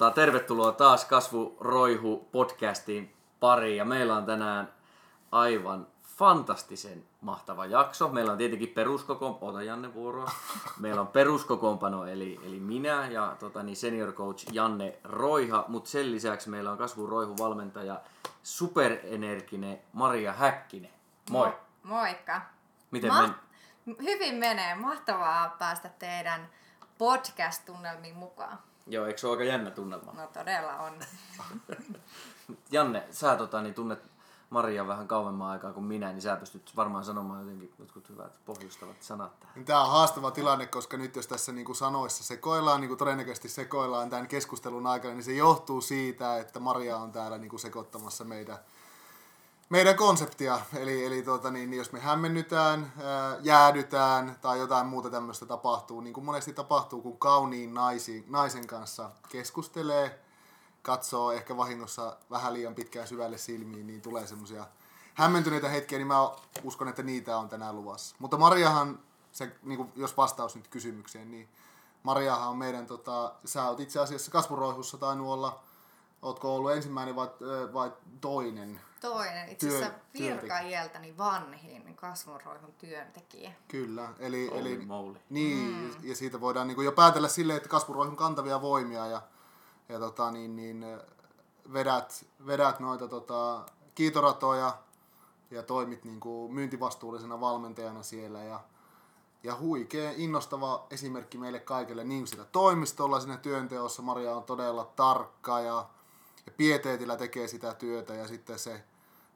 Mutta tervetuloa taas Kasvuroihu podcastiin pariin ja meillä on tänään aivan fantastisen mahtava jakso. Meillä on tietenkin peruskokoonpano, ota Janne vuoroa. Meillä on peruskokoonpano eli, eli minä ja tota, niin senior coach Janne Roiha, mutta sen lisäksi meillä on Kasvuroihu valmentaja superenerginen Maria Häkkinen. Moi! Mo- moikka! Miten Ma- men... Hyvin menee. Mahtavaa päästä teidän podcast-tunnelmiin mukaan. Joo, eikö se ole aika jännä tunnelma? No todella on. Janne, sä tota, niin tunnet Maria vähän kauemman aikaa kuin minä, niin sä pystyt varmaan sanomaan jotenkin jotkut hyvät pohjustavat sanat tähän. Tämä on haastava tilanne, koska nyt jos tässä niin kuin sanoissa sekoillaan, niin kuin todennäköisesti sekoillaan tämän keskustelun aikana, niin se johtuu siitä, että Maria on täällä niin kuin sekoittamassa meidän, meidän konseptia. Eli, eli tuota, niin, jos me hämmennytään, ää, jäädytään tai jotain muuta tämmöistä tapahtuu, niin kuin monesti tapahtuu, kun kauniin naisi, naisen kanssa keskustelee, katsoo ehkä vahingossa vähän liian pitkään syvälle silmiin, niin tulee semmoisia hämmentyneitä hetkiä, niin mä uskon, että niitä on tänään luvassa. Mutta Mariahan, se, niin kuin, jos vastaus nyt kysymykseen, niin Mariahan on meidän, tota, sä oot itse asiassa kasvuroihussa tainnut olla, ootko ollut ensimmäinen vai, vai toinen? Toinen, itse Työ- asiassa työntekijä. virkaieltäni vanhin kasvunroihun työntekijä. Kyllä, eli, Holy eli moly. Niin, mm. ja siitä voidaan niin kuin jo päätellä silleen, että kasvuroihun kantavia voimia ja, ja tota, niin, niin, ö, vedät, vedät noita tota, kiitoratoja ja toimit niin kuin myyntivastuullisena valmentajana siellä ja, ja huikea, innostava esimerkki meille kaikille niin sitä toimistolla, siinä työnteossa. Maria on todella tarkka ja, ja pieteetillä tekee sitä työtä ja sitten se,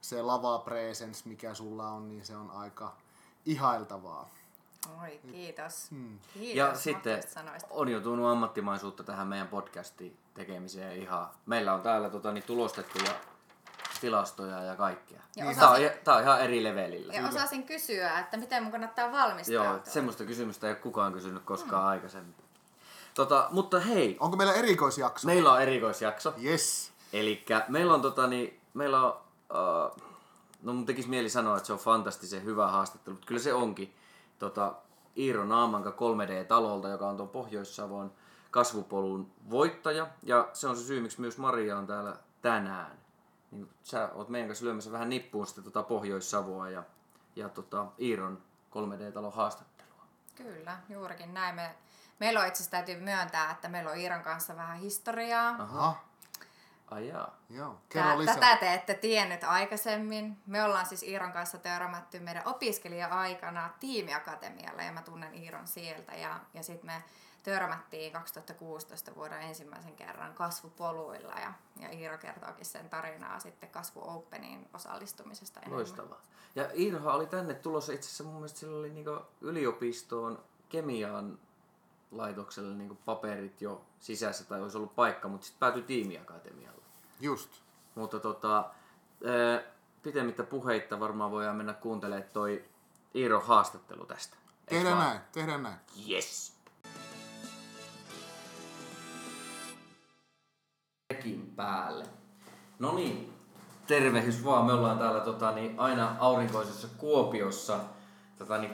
se lava presence, mikä sulla on, niin se on aika ihailtavaa. Oi, kiitos. Mm. Kiitos Ja sitten sanoista. on jo tuonut ammattimaisuutta tähän meidän podcastiin tekemiseen ihan. Meillä on täällä tota, niin tulostettuja tilastoja ja kaikkea. Ja Niin. Tää, on, osasin- tää on ihan eri levelillä. Ja osasin kysyä, että miten mun kannattaa valmistautua. Joo, semmoista kysymystä ei ole kukaan kysynyt koskaan mm. aikaisemmin. Tota, mutta hei, Onko meillä erikoisjakso? meillä on erikoisjakso. Yes. Eli meillä on tota niin, meillä on, uh, no mun tekisi mieli sanoa, että se on fantastisen hyvä haastattelu, mutta kyllä se onkin. Tota, Iiro Naamanka 3D-talolta, joka on tuon Pohjois-Savon kasvupolun voittaja. Ja se on se syy, miksi myös Maria on täällä tänään. Niin sä oot meidän kanssa lyömässä vähän nippuun sitä tota Pohjois-Savoa ja, ja tota Iiron 3D-talon haastattelua. Kyllä, juurikin näin. Me, meillä on itse asiassa täytyy myöntää, että meillä on Iiron kanssa vähän historiaa. Aha. Ai jaa. Joo. Kerro Tää, lisää. tätä te ette tiennyt aikaisemmin. Me ollaan siis Iiron kanssa törmätty meidän opiskelija-aikana tiimiakatemialla ja mä tunnen Iiron sieltä. Ja, ja sitten me törmättiin 2016 vuoden ensimmäisen kerran kasvupoluilla ja, ja Iiro kertookin sen tarinaa sitten Kasvu Openiin osallistumisesta enemmän. Loistavaa. Ja Iirohan oli tänne tulossa itse asiassa mun mielestä sillä oli niinku yliopistoon kemian laitokselle niinku paperit jo sisässä tai olisi ollut paikka, mutta sitten päätyi tiimiakatemialle. Just. Mutta tota, pitemmittä puheitta varmaan voidaan mennä kuuntelemaan toi Iiro haastattelu tästä. Tehdään näin, tehdään näin. Yes. Rekin päälle. No niin, tervehdys vaan. Me ollaan täällä tota, niin, aina aurinkoisessa Kuopiossa tota, niin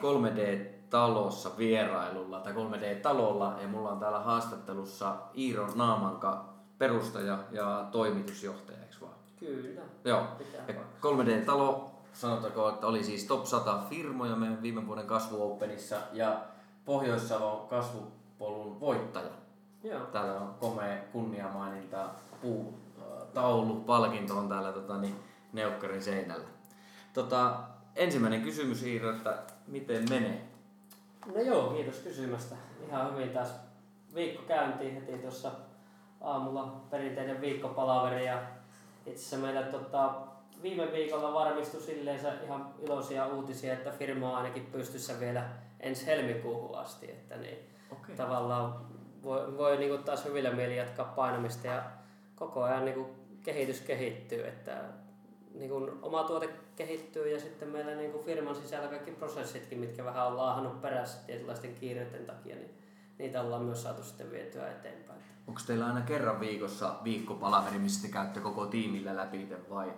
3D-talossa vierailulla tai 3D-talolla ja mulla on täällä haastattelussa Iiro Naamanka, perustaja ja toimitusjohtaja, eikö vaan? Kyllä. Joo. Ja paikkansa. 3D-talo, sanotaanko, että oli siis top 100 firmoja meidän viime vuoden kasvu Openissa ja Pohjois-Savon kasvupolun voittaja. Joo. Täällä on komea kunniamaininta, puu, äh, taulu, palkinto on täällä tota, niin, neukkarin seinällä. Tota, ensimmäinen kysymys Iiro, että miten menee? No joo, kiitos kysymästä. Ihan hyvin taas viikko käyntiin heti tuossa aamulla perinteinen viikkopalaveri ja itse asiassa meillä tota, viime viikolla varmistui silleen ihan iloisia uutisia, että firma on ainakin pystyssä vielä ensi helmikuuhun asti, että niin Okei. tavallaan voi, voi niinku taas hyvillä mieli jatkaa painamista ja koko ajan niinku kehitys kehittyy, että niinku oma tuote kehittyy ja sitten meillä niinku firman sisällä kaikki prosessitkin, mitkä vähän on laahannut perässä tietynlaisten kiireiden takia, niin niitä ollaan myös saatu sitten vietyä eteenpäin. Onko teillä aina kerran viikossa viikkopalaveri, missä te käytte koko tiimillä läpi vai?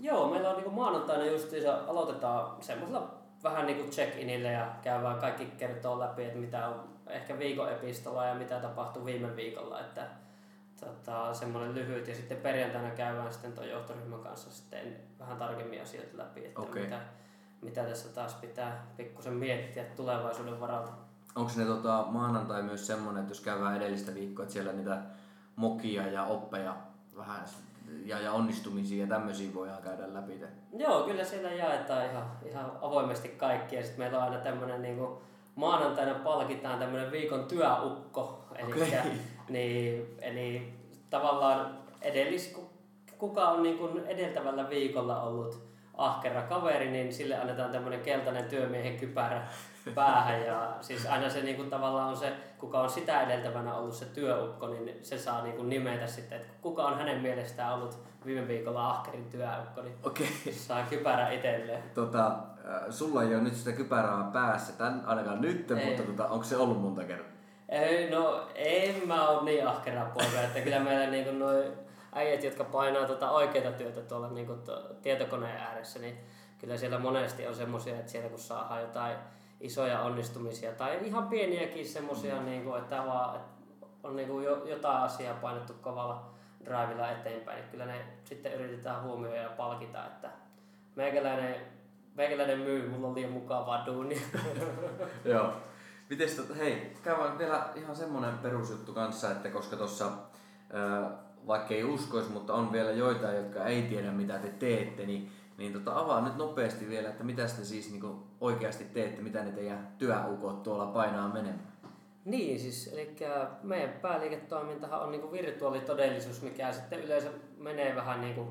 Joo, meillä on niinku maanantaina justiinsa aloitetaan semmoisella vähän niinku check-inillä ja käydään kaikki kertoo läpi, että mitä on ehkä viikon epistola ja mitä tapahtui viime viikolla. Että tota, semmoinen lyhyt ja sitten perjantaina käydään sitten tuon johtoryhmän kanssa sitten vähän tarkemmin asioita läpi, että Okei. mitä, mitä tässä taas pitää pikkusen miettiä tulevaisuuden varalta. Onko ne tota, maanantai myös semmonen, että jos käydään edellistä viikkoa, että siellä niitä mokia ja oppeja vähän ja, ja onnistumisia ja tämmöisiä voidaan käydä läpi? te? Joo, kyllä siellä jaetaan ihan, ihan avoimesti kaikki ja sitten meillä on aina tämmöinen niinku, maanantaina palkitaan tämmöinen viikon työukko. Eli. Niin, eli tavallaan edellis, ku- kuka on niinku edeltävällä viikolla ollut ahkera kaveri, niin sille annetaan tämmöinen keltainen työmiehen kypärä päähän. Ja siis aina se niinku tavallaan on se, kuka on sitä edeltävänä ollut se työukko, niin se saa niinku nimetä sitten, että kuka on hänen mielestään ollut viime viikolla ahkerin työukko, niin Okei. saa kypärä itselleen. Tota, äh, sulla ei ole nyt sitä kypärää päässä, tän, ainakaan nyt, Ei. mutta tota, onko se ollut monta kertaa? Ei, no en mä oo niin ahkera poika, että kyllä meillä niinku noi äijät, jotka painaa tota oikeita työtä tuolla niinku to, tietokoneen ääressä, niin kyllä siellä monesti on semmosia, että siellä kun saadaan jotain isoja onnistumisia tai ihan pieniäkin semmosia, mm. niinku, että vaan että on niinku jo, jotain asiaa painettu kovalla drivilla eteenpäin, niin kyllä ne sitten yritetään huomioida ja palkita, että meikäläinen, meikäläinen myy, mulla on liian mukavaa duunia. Joo. Mites tota, hei, käydään vielä ihan semmonen perusjuttu kanssa, että koska tossa, vaikka ei uskois, mutta on vielä joitain, jotka ei tiedä mitä te teette, niin, niin tota, avaa nyt nopeasti vielä, että mitä te siis niinku oikeasti teette, mitä ne teidän työukot tuolla painaa menemään. Niin, siis eli meidän pääliiketoimintahan on niinku virtuaalitodellisuus, mikä sitten yleensä menee vähän niinku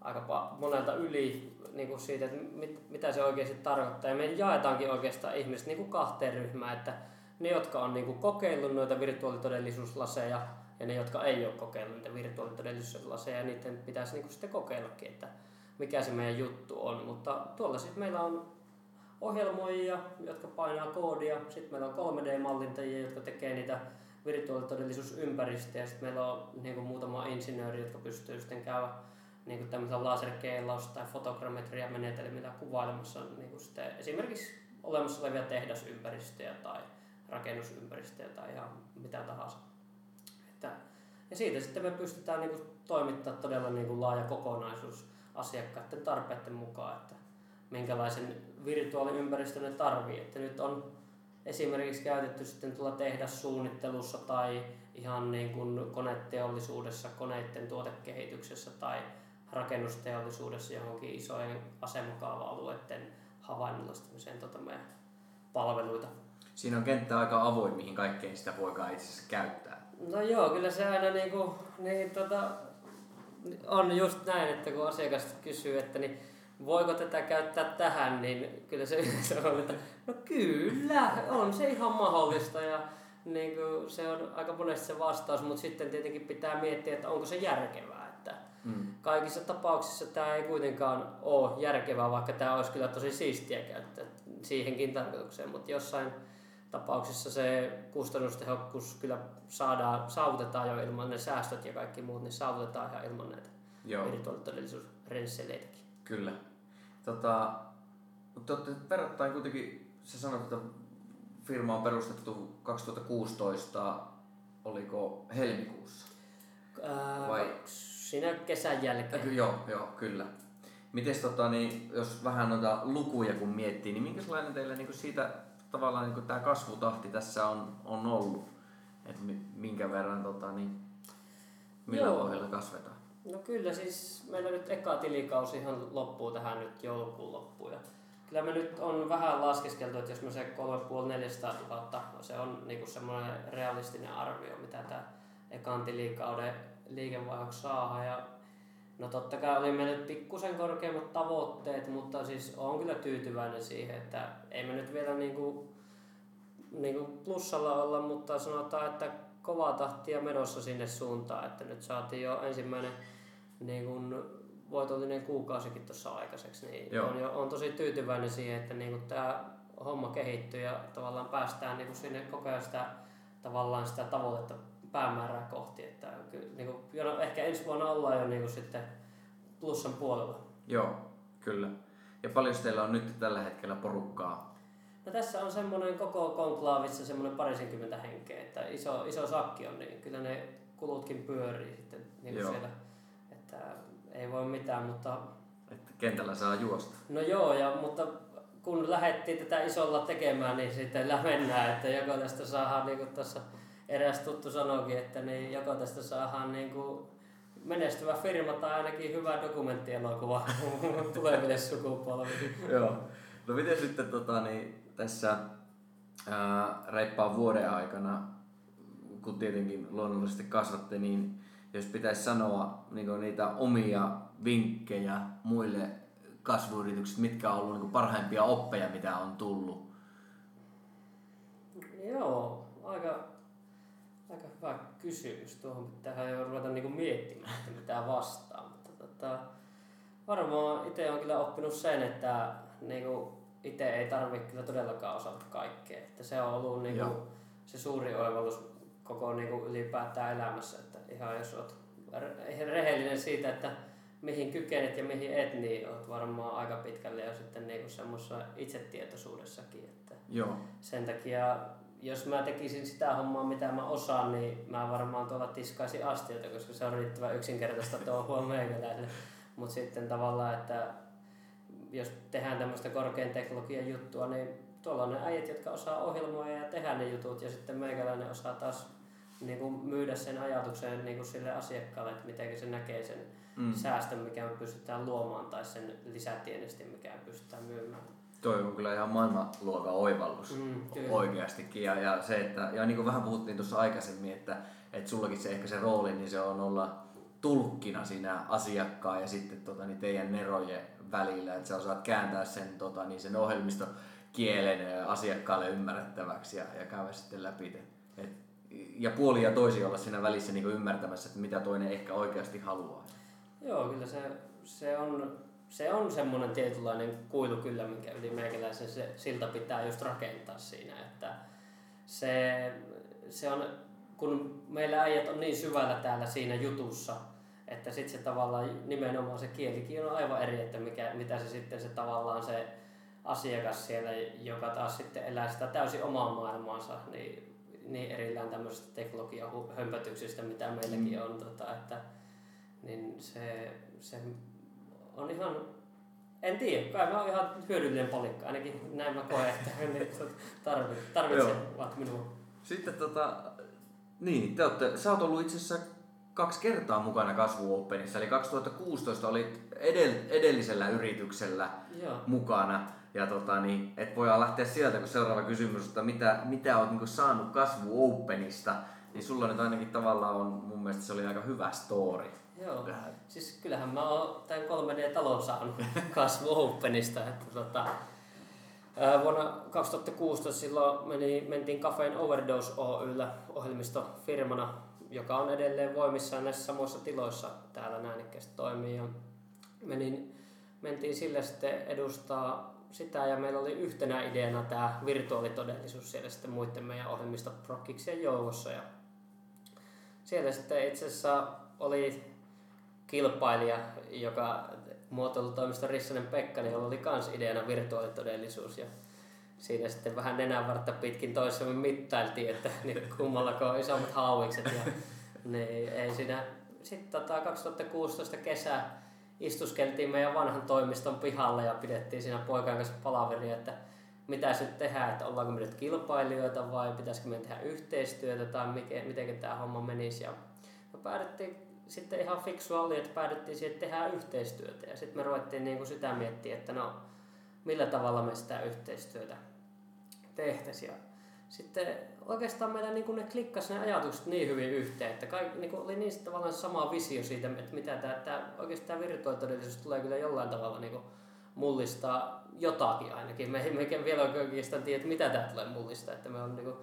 aika monelta yli niinku siitä, että mit, mitä se oikeasti tarkoittaa. Ja me jaetaankin oikeastaan ihmiset niinku kahteen ryhmään, että ne, jotka on niinku kokeillut noita virtuaalitodellisuuslaseja ja ne, jotka ei ole kokeillut niitä virtuaalitodellisuuslaseja, niiden pitäisi niinku sitten kokeillakin, että mikä se meidän juttu on. Mutta tuolla siis meillä on ohjelmoijia, jotka painaa koodia. Sitten meillä on 3D-mallintajia, jotka tekee niitä virtuaalitodellisuusympäristöjä. Sitten meillä on niin kuin muutama insinööri, jotka pystyy sitten käydä niin kuin tämmöisellä laserkeilaus- tai fotogrammetria-menetelmillä kuvailemassa niin kuin sitten esimerkiksi olemassa olevia tehdasympäristöjä tai rakennusympäristöjä tai ihan mitä tahansa. Että, ja siitä sitten me pystytään niin kuin toimittamaan todella niin kuin laaja kokonaisuus asiakkaiden tarpeiden mukaan, että minkälaisen virtuaaliympäristön ne tarvii. Että nyt on esimerkiksi käytetty sitten tuolla tehdassuunnittelussa tai ihan niin kuin koneteollisuudessa, koneiden tuotekehityksessä tai rakennusteollisuudessa johonkin isojen asemakaava-alueiden havainnollistumiseen tuota meidän palveluita. Siinä on kenttä aika avoin, mihin kaikkeen sitä voikaan itse asiassa käyttää. No joo, kyllä se aina niinku, niin tota, on just näin, että kun asiakas kysyy, että niin voiko tätä käyttää tähän, niin kyllä se yleensä on, että no kyllä, on se ihan mahdollista ja niin kuin se on aika monesti se vastaus, mutta sitten tietenkin pitää miettiä, että onko se järkevää. Mm. kaikissa tapauksissa tämä ei kuitenkaan ole järkevää, vaikka tämä olisi kyllä tosi siistiä käyttää siihenkin tarkoitukseen, mutta jossain tapauksissa se kustannustehokkuus kyllä saadaan, saavutetaan jo ilman ne säästöt ja kaikki muut, niin saavutetaan ihan ilman näitä virtuaalitodellisuusrensseleitäkin. Kyllä. Tota, mutta olette verrattain kuitenkin, sä sanoit, että firma on perustettu 2016, oliko helmikuussa? Vai- Siinä kesän jälkeen. Ky- joo, joo, kyllä. Mites tota, niin, jos vähän noita lukuja kun miettii, niin minkälainen teillä niin siitä tavallaan niin tämä kasvutahti tässä on, on ollut? Että minkä verran tota, niin, millä Joo. vauhdilla kasvetaan? No kyllä siis meillä nyt eka tilikausi ihan loppuu tähän nyt joulukuun loppuun. Ja kyllä me nyt on vähän laskeskeltu, että jos me se 3,5-400 000, se on niinku semmoinen realistinen arvio, mitä tämä ekan tilikauden liikevaihdoksi saa. Ja no totta kai oli meillä nyt pikkusen korkeammat tavoitteet, mutta siis on kyllä tyytyväinen siihen, että ei me nyt vielä niinku, niinku plussalla olla, mutta sanotaan, että kovaa tahtia menossa sinne suuntaan, että nyt saatiin jo ensimmäinen niin kun voitollinen kuukausikin tuossa aikaiseksi, niin Joo. on, jo, on tosi tyytyväinen siihen, että niin tämä homma kehittyy ja tavallaan päästään niin sinne koko ajan sitä, tavallaan sitä tavoitetta päämäärää kohti, että niin jo, no, ehkä ensi vuonna ollaan jo niin sitten plussan puolella. Joo, kyllä. Ja paljon teillä on nyt tällä hetkellä porukkaa? No tässä on semmoinen koko konklaavissa semmoinen parisenkymmentä henkeä, että iso, iso sakki on, niin kyllä ne kulutkin pyörii sitten niin Joo. siellä. Että ei voi mitään, mutta Että kentällä saa juosta. no joo, ja, mutta kun lähdettiin tätä isolla tekemään, niin sitten mennään, että joko tästä saadaan, niin kuin tuossa eräs tuttu sanoikin, että niin joko tästä saadaan niin kuin menestyvä firma tai ainakin hyvä dokumenttielokuva tuleville sukupolville. Joo. No miten sitten tota, niin, tässä ää, reippaan vuoden aikana, kun tietenkin luonnollisesti kasvatte, niin jos pitäisi sanoa niin niitä omia vinkkejä muille kasvuyrityksille, mitkä on ollut niin parhaimpia oppeja, mitä on tullut? Joo, aika hyvä kysymys. Tuohon pitää jo ruveta niinku miettimään, että mitä vastaa. Mutta tota, varmaan itse olen kyllä oppinut sen, että niinku itse ei tarvitse kyllä todellakaan osata kaikkea. Että se on ollut niinku Joo. se suuri oivallus koko niinku ylipäätään elämässä. Että ihan jos olet re- rehellinen siitä, että mihin kykenet ja mihin et, niin olet varmaan aika pitkälle jo sitten niinku semmoisessa itsetietoisuudessakin. Että Joo. sen takia, jos mä tekisin sitä hommaa, mitä mä osaan, niin mä varmaan tuolla tiskaisin astioita, koska se on riittävän yksinkertaista touhua meikäläiselle. Mutta sitten tavallaan, että jos tehdään tämmöistä korkean teknologian juttua, niin tuolla on ne äijät, jotka osaa ohjelmoida ja tehdä ne jutut, ja sitten meikäläinen osaa taas niin kuin myydä sen ajatuksen niin kuin sille asiakkaalle, että miten se näkee sen Mm. säästön, mikä me pystytään luomaan, tai sen lisätienestin, mikä me pystytään myymään. Toi on kyllä ihan maailmanluokan oivallus Mm, kyllä. oikeastikin. Ja, ja, se, että, ja niin kuin vähän puhuttiin tuossa aikaisemmin, että, että sullakin se ehkä se rooli, niin se on olla tulkkina siinä asiakkaan ja sitten tota, niin teidän nerojen välillä, että sä osaat kääntää sen, tota, niin sen ohjelmistokielen asiakkaalle ymmärrettäväksi ja, ja käydä sitten läpi. Et, ja puoli ja toisi olla siinä välissä niin ymmärtämässä, että mitä toinen ehkä oikeasti haluaa. Joo, kyllä se, se on, se on semmoinen tietynlainen kuilu kyllä, minkä yli meikäläisen se silta pitää just rakentaa siinä, että se, se on, kun meillä äijät on niin syvällä täällä siinä jutussa, että sitten se tavallaan nimenomaan se kielikin on aivan eri, että mikä, mitä se sitten se tavallaan se asiakas siellä, joka taas sitten elää sitä täysin omaa maailmaansa, niin, niin erillään tämmöisestä teknologian hu- hömpötyksistä, mitä meilläkin on, tota, että niin se, se on ihan, en tiedä, kai mä oon ihan hyödyllinen palikka, ainakin näin mä koen, että ne tarvit, tarvitsevat minua. Sitten tota, niin, te olette, sä oot ollut itse asiassa kaksi kertaa mukana Kasvu Openissa, eli 2016 olit edell, edellisellä yrityksellä Joo. mukana. Ja tota, niin, et voidaan lähteä sieltä, kun seuraava kysymys, että mitä, mitä oot niin saanut Kasvu Openista, niin sulla nyt ainakin tavallaan on, mun mielestä se oli aika hyvä story. Joo. Siis kyllähän mä oon tämän 3D-talon saanut kasvu Openista. Että tota, vuonna 2016 silloin meni, mentiin Cafein Overdose Oyllä ohjelmistofirmana, joka on edelleen voimissaan näissä samoissa tiloissa täällä näinnikkäisesti toimii. Ja menin, mentiin sille sitten edustaa sitä ja meillä oli yhtenä ideana tämä virtuaalitodellisuus siellä sitten muiden meidän ohjelmistoprokkiksien joukossa. Ja siellä sitten itse asiassa oli kilpailija, joka muotoilutoimisto Rissanen Pekka, niin oli kans ideana virtuaalitodellisuus. Ja siinä sitten vähän nenänvartta pitkin toisemme mittailtiin, että niin kummallako on isommat hauikset. Ja, niin ei siinä. Sitten tota, 2016 kesä istuskeltiin meidän vanhan toimiston pihalle ja pidettiin siinä poikien kanssa palaveria, että mitä nyt tehdään, että ollaanko me nyt kilpailijoita vai pitäisikö me tehdä yhteistyötä tai miten, miten tämä homma menisi. Ja me päädyttiin sitten ihan fiksua oli, että päädyttiin siihen, että tehdään yhteistyötä. Ja sitten me ruvettiin niin kuin sitä miettiä, että no millä tavalla me sitä yhteistyötä tehtäisiin. Ja sitten oikeastaan meillä niin kuin ne klikkas ne ajatukset niin hyvin yhteen, että kaikki, niin kuin oli niin tavallaan sama visio siitä, että mitä tämä, tämä oikeastaan virtuaalitodellisuus tulee kyllä jollain tavalla niin kuin mullistaa jotakin ainakin. Me emme vielä oikeastaan tiedä, mitä tämä tulee mullistaa, että me on niin kuin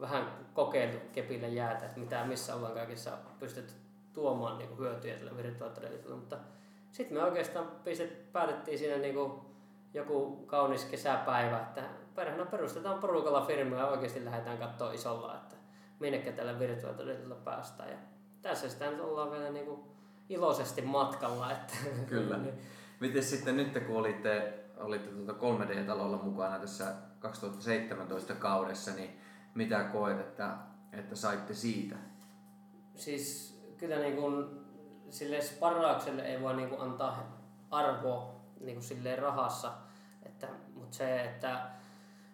vähän kokeiltu kepillä jäätä, että mitä, missä ollaan kaikissa pystytty tuomaan niin hyötyjä tällä virtuaalitodellisuudella, mutta sitten me oikeastaan pistet, päätettiin siinä niin kuin joku kaunis kesäpäivä, että perhana perustetaan porukalla firma ja oikeasti lähdetään katsoa isolla, että minnekä tällä virtuaalitodellisuudella päästään. Ja tässä sitä nyt ollaan vielä niin kuin iloisesti matkalla. Että Kyllä. Miten sitten nyt kun olitte, olitte tuota 3D-talolla mukana tässä 2017 kaudessa, niin mitä koet, että, että saitte siitä? siis kyllä niin kuin, sille sparraukselle ei voi niin kuin antaa arvoa niin kuin silleen rahassa, että, mutta se, että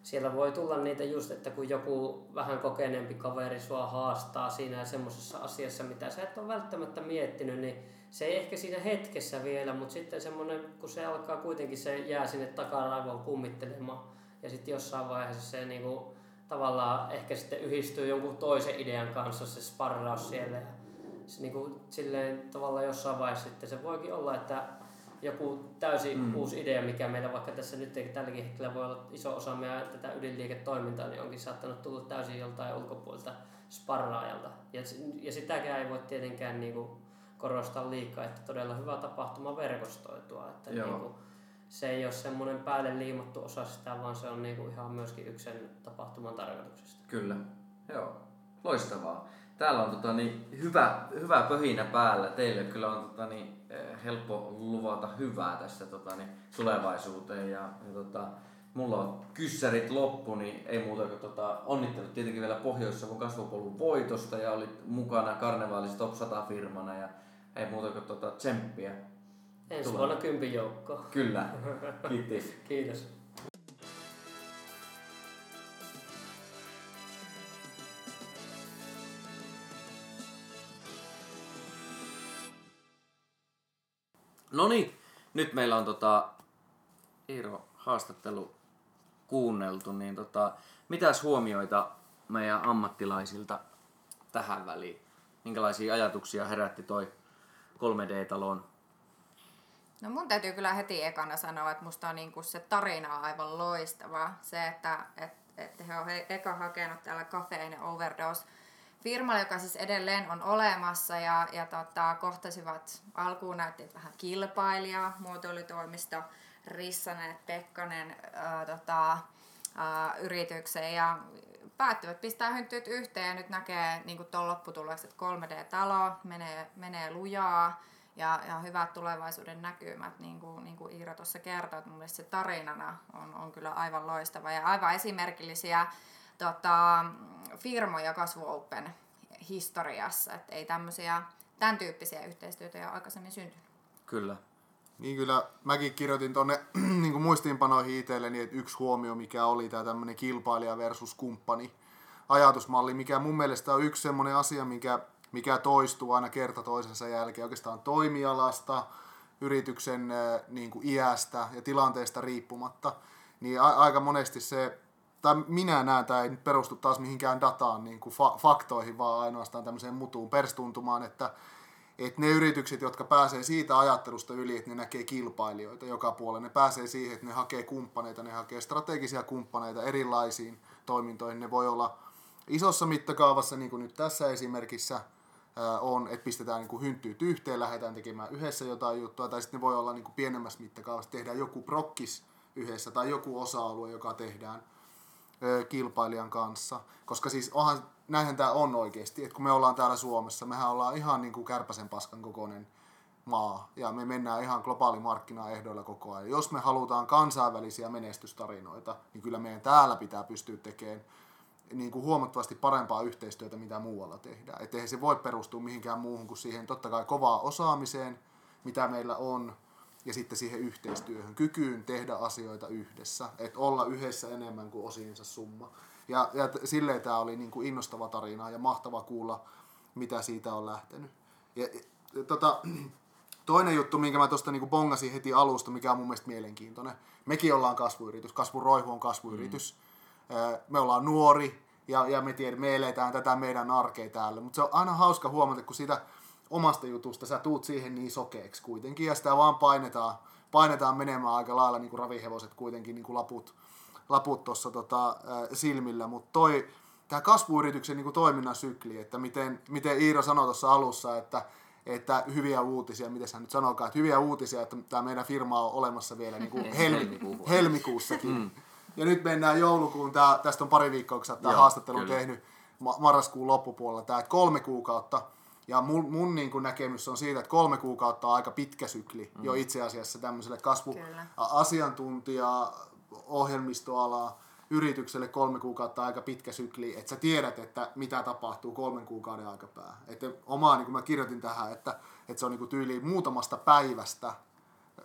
siellä voi tulla niitä just, että kun joku vähän kokeneempi kaveri sua haastaa siinä semmoisessa asiassa, mitä sä et ole välttämättä miettinyt, niin se ei ehkä siinä hetkessä vielä, mutta sitten semmoinen, kun se alkaa kuitenkin, se jää sinne takaraivoon kummittelemaan. Ja sitten jossain vaiheessa se niinku, tavallaan ehkä sitten yhdistyy jonkun toisen idean kanssa se sparraus siellä. Ja se niinku, silleen tavallaan jossain vaiheessa sitten se voikin olla, että joku täysin mm. uusi idea, mikä meillä vaikka tässä nyt tälläkin hetkellä voi olla iso osa meidän tätä ydinliiketoimintaa, niin onkin saattanut tulla täysin joltain ulkopuolelta sparraajalta. Ja, ja sitäkään ei voi tietenkään niinku korostaa liikaa, että todella hyvä tapahtuma verkostoitua. Että niinku, se ei ole semmoinen päälle liimattu osa sitä, vaan se on niinku ihan myöskin yksi sen tapahtuman tarkoituksesta. Kyllä, joo. Loistavaa. Täällä on tota, niin, hyvä, hyvä pöhinä päällä. Teille kyllä on tota, niin, eh, helppo luvata hyvää tässä tota, niin, tulevaisuuteen. Ja, ja tota, mulla on kyssärit loppu, niin ei muuta kuin tota, onnittelut tietenkin vielä Pohjois-Savon kasvupolun voitosta ja olit mukana karnevaalissa Top 100 firmana ja ei muuta kuin tota, tsemppiä. Ensi vuonna kympin joukko. Kyllä. Kiitos. Kiitos. No niin, nyt meillä on tota, Iiro haastattelu kuunneltu, niin tota, mitäs huomioita meidän ammattilaisilta tähän väliin? Minkälaisia ajatuksia herätti toi 3D-talon? No mun täytyy kyllä heti ekana sanoa, että musta on niinku se tarina on aivan loistava. Se, että et, et he on eka hakenut täällä Caffeine Overdose firmalle, joka siis edelleen on olemassa ja, ja tota, kohtasivat alkuun näytti vähän kilpailijaa, muotoilutoimisto Rissanen, Pekkanen ää, tota, ää, yritykseen ja päättyvät pistää hynttyyt yhteen ja nyt näkee niin tuon lopputulokset 3D-talo, menee, menee lujaa ja, ja hyvät tulevaisuuden näkymät, niin kuin, niin kuin Iiro tuossa kertoi, että mun se tarinana on, on kyllä aivan loistava ja aivan esimerkillisiä tota, firmoja Kasvu Open historiassa, että ei tämmöisiä, tämän tyyppisiä yhteistyötä jo aikaisemmin syntynyt. Kyllä. Niin kyllä, mäkin kirjoitin tuonne niin muistiinpanoihin itselleni, että yksi huomio, mikä oli tämä tämmöinen kilpailija versus kumppani ajatusmalli, mikä mun mielestä on yksi semmoinen asia, mikä, mikä toistuu aina kerta toisensa jälkeen oikeastaan toimialasta, yrityksen niin kuin iästä ja tilanteesta riippumatta, niin a- aika monesti se tai minä näen, tämä ei nyt perustu taas mihinkään dataan, niin kuin fa- faktoihin, vaan ainoastaan tämmöiseen mutuun perstuntumaan, että, että ne yritykset, jotka pääsee siitä ajattelusta yli, että ne näkee kilpailijoita joka puolella, ne pääsee siihen, että ne hakee kumppaneita, ne hakee strategisia kumppaneita erilaisiin toimintoihin. Ne voi olla isossa mittakaavassa, niin kuin nyt tässä esimerkissä on, että pistetään niin hynttyyt yhteen, lähdetään tekemään yhdessä jotain juttua, tai sitten ne voi olla niin kuin pienemmässä mittakaavassa, tehdään joku prokkis yhdessä tai joku osa-alue, joka tehdään kilpailijan kanssa. Koska siis onhan, näinhän tämä on oikeasti, että kun me ollaan täällä Suomessa, mehän ollaan ihan niin kuin kärpäsen paskan kokoinen maa ja me mennään ihan globaalimarkkinaehdoilla koko ajan. Jos me halutaan kansainvälisiä menestystarinoita, niin kyllä meidän täällä pitää pystyä tekemään niin kuin huomattavasti parempaa yhteistyötä, mitä muualla tehdään. Että eihän se voi perustua mihinkään muuhun kuin siihen totta kai kovaa osaamiseen, mitä meillä on, ja sitten siihen yhteistyöhön, kykyyn tehdä asioita yhdessä, että olla yhdessä enemmän kuin osiinsa summa. Ja, ja silleen tämä oli niin kuin innostava tarina ja mahtava kuulla, mitä siitä on lähtenyt. Ja, ja tota, toinen juttu, minkä mä tuosta niin bongasin heti alusta, mikä on mun mielestä mielenkiintoinen. Mekin ollaan kasvuyritys, kasvuroihu on kasvuyritys. Mm. Me ollaan nuori ja, ja me, tiedä, me eletään tätä meidän arkea täällä, mutta se on aina hauska huomata, kun sitä omasta jutusta, sä tuut siihen niin sokeeksi kuitenkin, ja sitä vaan painetaan, painetaan menemään aika lailla niin kuin ravihevoset kuitenkin niin kuin laput, laput tuossa tota, silmillä, mutta toi, tämä kasvuyrityksen niin kuin toiminnan sykli, että miten, miten Iiro sanoi tuossa alussa, että, että hyviä uutisia, miten hän nyt sanokaa, että hyviä uutisia, että tämä meidän firma on olemassa vielä niin kuin helmi, helmikuussakin. Mm. Ja nyt mennään joulukuun, tää, tästä on pari viikkoa, kun sä tämä haastattelu tehnyt marraskuun loppupuolella, tämä, kolme kuukautta – ja mun, mun niin kuin näkemys on siitä, että kolme kuukautta on aika pitkä sykli mm. jo itse asiassa tämmöiselle kasvuasiantuntija, ohjelmistoalaa, yritykselle kolme kuukautta aika pitkä sykli, että sä tiedät, että mitä tapahtuu kolmen kuukauden aikapää. Että omaa, niin kuin mä kirjoitin tähän, että, että se on niin tyyliin muutamasta päivästä,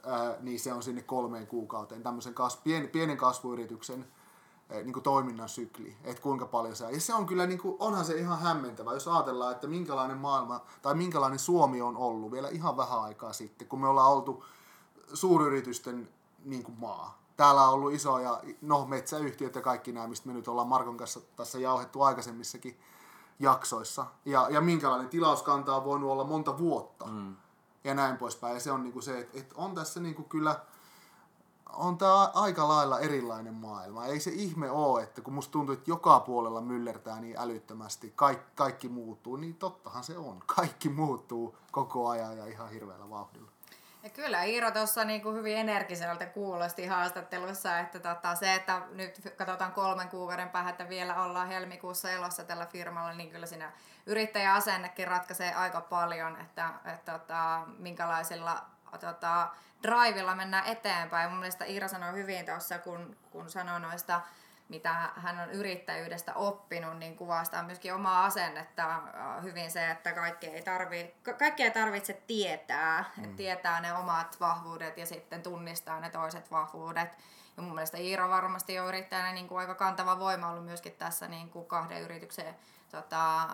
ää, niin se on sinne kolmeen kuukauteen. Tämmöisen kas, pien, pienen kasvuyrityksen niin kuin toiminnan sykli, että kuinka paljon se. Ja se on kyllä, niin kuin, onhan se ihan hämmentävä, jos ajatellaan, että minkälainen maailma tai minkälainen Suomi on ollut vielä ihan vähän aikaa sitten, kun me ollaan oltu suuryritysten niin kuin maa täällä on ollut isoja, no metsäyhtiöt ja kaikki nämä, mistä me nyt ollaan Markon kanssa tässä jauhettu aikaisemmissakin jaksoissa. Ja, ja minkälainen tilauskanta on voinut olla monta vuotta. Mm. Ja näin poispäin. Ja se on niinku se, että, että on tässä niinku kyllä, on tämä aika lailla erilainen maailma. Ei se ihme ole, että kun musta tuntuu, että joka puolella myllertää niin älyttömästi, kaikki, kaikki muuttuu, niin tottahan se on. Kaikki muuttuu koko ajan ja ihan hirveällä vauhdilla. Ja kyllä Iiro tuossa niinku hyvin energiseltä kuulosti haastattelussa, että tota, se, että nyt katsotaan kolmen kuukauden päähän, että vielä ollaan helmikuussa elossa tällä firmalla, niin kyllä siinä yrittäjäasennekin ratkaisee aika paljon, että, että tota, minkälaisilla tota, drivilla mennään eteenpäin. Mun mielestä Iiro sanoi hyvin tuossa, kun, kun sanoi noista mitä hän on yrittäjyydestä oppinut, niin kuvastaa myöskin omaa asennetta äh, hyvin se, että kaikki ei, tarvi, kaikki ei tarvitse tietää, mm. että tietää ne omat vahvuudet ja sitten tunnistaa ne toiset vahvuudet. Ja mun mielestä Iiro varmasti on yrittäjänä niin kuin aika kantava voima ollut myöskin tässä niin kuin kahden yrityksen tota,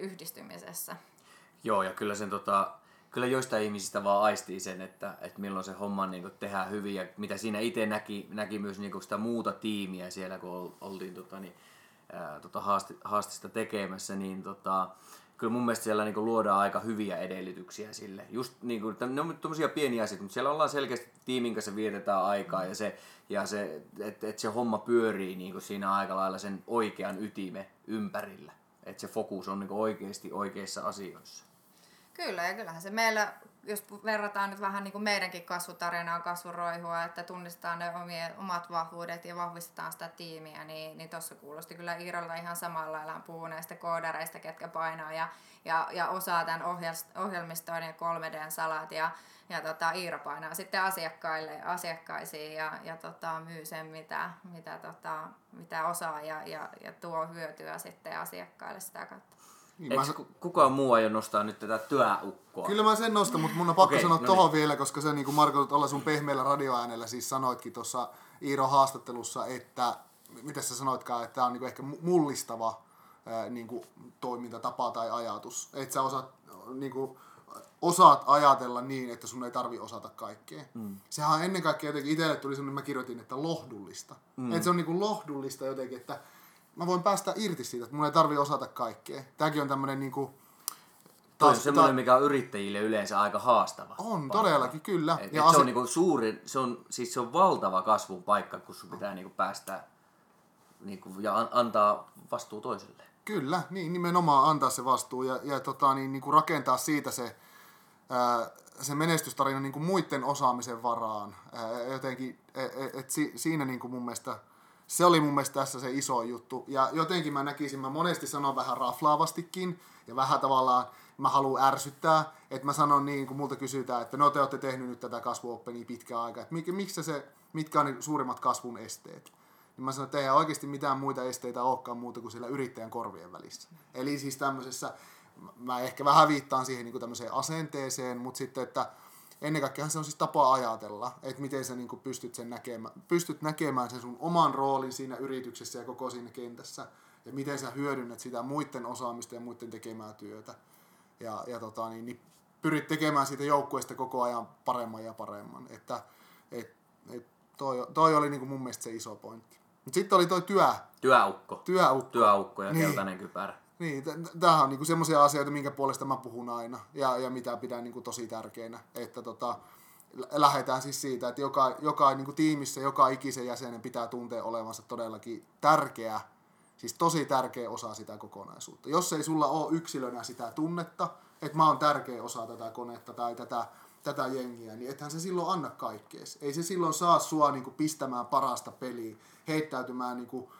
yhdistymisessä. Joo, ja kyllä sen tota, kyllä joistain ihmisistä vaan aistii sen, että, että milloin se homma niin kuin, tehdään hyvin ja mitä siinä itse näki, näki myös niin kuin sitä muuta tiimiä siellä, kun oltiin tota, niin, tota haastista tekemässä, niin tota, kyllä mun mielestä siellä niin kuin, luodaan aika hyviä edellytyksiä sille. Just niin kuin, ne on tämmöisiä pieniä asioita, mutta siellä ollaan selkeästi tiimin kanssa vietetään aikaa ja se, ja se että et se homma pyörii niin kuin siinä aika lailla sen oikean ytime ympärillä. Että se fokus on niin oikeasti oikeissa asioissa. Kyllä, ja kyllähän se meillä, jos verrataan nyt vähän niin kuin meidänkin kasvutarinaa, kasvuroihua, että tunnistetaan ne omie, omat vahvuudet ja vahvistetaan sitä tiimiä, niin, niin tuossa kuulosti kyllä Iiralla ihan samalla lailla puhuu näistä koodareista, ketkä painaa ja, ja, ja osaa tämän ohjelmistoiden ja 3D-salat ja, ja tota, Iiro painaa sitten asiakkaille, asiakkaisiin ja, ja tota, myy sen, mitä, mitä, tota, mitä osaa ja, ja, ja tuo hyötyä sitten asiakkaille sitä kautta. Niin, Eikö mä... kukaan muu aio nostaa nyt tätä työukkoa? Kyllä mä sen nostan, mutta mun on pakko okay, sanoa no tohon niin. vielä, koska se niin kuin Marko olla sun pehmeällä radioäänellä siis sanoitkin tuossa Iiro haastattelussa, että mitä sä sanoitkaan, että tämä on niin kuin ehkä mullistava ää, niin kuin toimintatapa tai ajatus. Että sä osaat, niin kuin, osaat ajatella niin, että sun ei tarvi osata kaikkea. Mm. Sehän on ennen kaikkea jotenkin itselle tuli semmoinen, mä kirjoitin, että lohdullista. Mm. Että se on niin kuin lohdullista jotenkin, että mä voin päästä irti siitä, että mun ei tarvi osata kaikkea. Tämäkin on tämmöinen niinku... Toi on semmoinen, mikä on yrittäjille yleensä aika haastava. On, paikka. todellakin, kyllä. Et, ja et se on niinku suuri, se on, siis se on valtava kasvun paikka, kun sun pitää niinku päästä niinku, ja antaa vastuu toiselle. Kyllä, niin nimenomaan antaa se vastuu ja, ja tota, niin, niin kuin rakentaa siitä se, ää, se menestystarina niin kuin muiden osaamisen varaan. Ää, jotenkin, et, et, et si, siinä niin kuin mun mielestä se oli mun mielestä tässä se iso juttu. Ja jotenkin mä näkisin, mä monesti sanon vähän raflaavastikin ja vähän tavallaan mä haluan ärsyttää, että mä sanon niin, kun multa kysytään, että no te olette tehnyt nyt tätä kasvuoppenia pitkään aikaa, että miksi se, mitkä on suurimmat kasvun esteet. Niin mä sanon, että ei oikeasti mitään muita esteitä olekaan muuta kuin siellä yrittäjän korvien välissä. Eli siis tämmöisessä, mä ehkä vähän viittaan siihen niin kuin tämmöiseen asenteeseen, mutta sitten, että ennen kaikkea se on siis tapa ajatella, että miten sä niin pystyt, sen näkemään, pystyt näkemään sen sun oman roolin siinä yrityksessä ja koko siinä kentässä, ja miten sä hyödynnät sitä muiden osaamista ja muiden tekemää työtä. Ja, ja tota, niin, niin pyrit tekemään siitä joukkueesta koko ajan paremman ja paremman. Että et, et toi, toi oli niin mun mielestä se iso pointti. Mutta sitten oli toi työ. Työukko. Työukko. Työukko ja niin. keltainen kypärä. Niin, tämähän on niinku semmoisia asioita, minkä puolesta mä puhun aina ja, ja mitä pidän niinku tosi tärkeänä. Että tota, lähdetään siis siitä, että joka, joka niinku tiimissä, joka ikisen jäsenen pitää tuntea olevansa todellakin tärkeä, siis tosi tärkeä osa sitä kokonaisuutta. Jos ei sulla ole yksilönä sitä tunnetta, että mä oon tärkeä osa tätä konetta tai tätä, tätä jengiä, niin ethän se silloin anna kaikkees. Ei se silloin saa sua niinku pistämään parasta peliä, heittäytymään niinku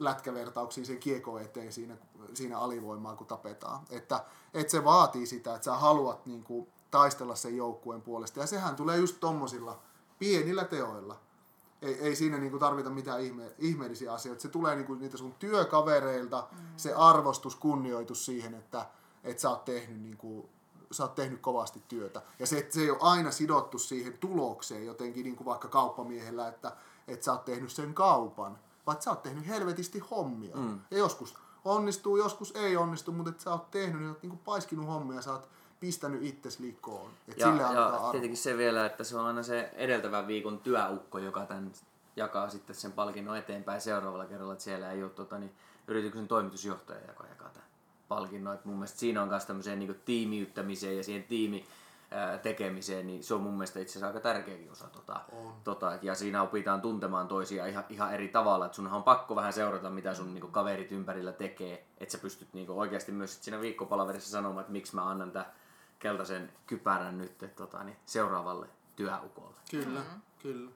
lätkävertauksiin sen kiekko eteen siinä, siinä alivoimaa, kun tapetaan. Että, että se vaatii sitä, että sä haluat niin kuin, taistella sen joukkueen puolesta. Ja sehän tulee just tommosilla pienillä teoilla. Ei, ei siinä niinku tarvita mitään ihme, ihmeellisiä asioita. Se tulee niinku niitä sun työkavereilta, mm. se arvostus, kunnioitus siihen, että et sä oot tehnyt niinku, sä oot tehnyt kovasti työtä. Ja se, se ei ole aina sidottu siihen tulokseen jotenkin niin kuin vaikka kauppamiehellä, että, että sä oot tehnyt sen kaupan, vaan sä oot tehnyt helvetisti hommia. Mm. Ja joskus onnistuu, joskus ei onnistu, mutta että sä oot tehnyt, niin oot niin kuin paiskinut hommia, sä oot pistänyt itses likoon. Et ja, sille ja tietenkin se vielä, että se on aina se edeltävän viikon työukko, joka tämän jakaa sitten sen palkinnon eteenpäin seuraavalla kerralla, että siellä ei ole tota, niin, yrityksen toimitusjohtaja, joka jakaa tämän palkinnon. Et mun mielestä siinä on myös tämmöiseen niin tiimiyttämiseen ja siihen tiimi tekemiseen, niin se on mun mielestä itse asiassa aika tärkeäkin osa. Tota, tota, ja siinä opitaan tuntemaan toisia ihan, ihan eri tavalla. Että sunhan on pakko vähän seurata, mitä sun niinku, kaverit ympärillä tekee. Että sä pystyt niinku, oikeasti myös siinä viikkopalaverissa sanomaan, että miksi mä annan tämän keltaisen kypärän nyt et, tota, niin, seuraavalle työukolle. Kyllä, mm-hmm. kyllä.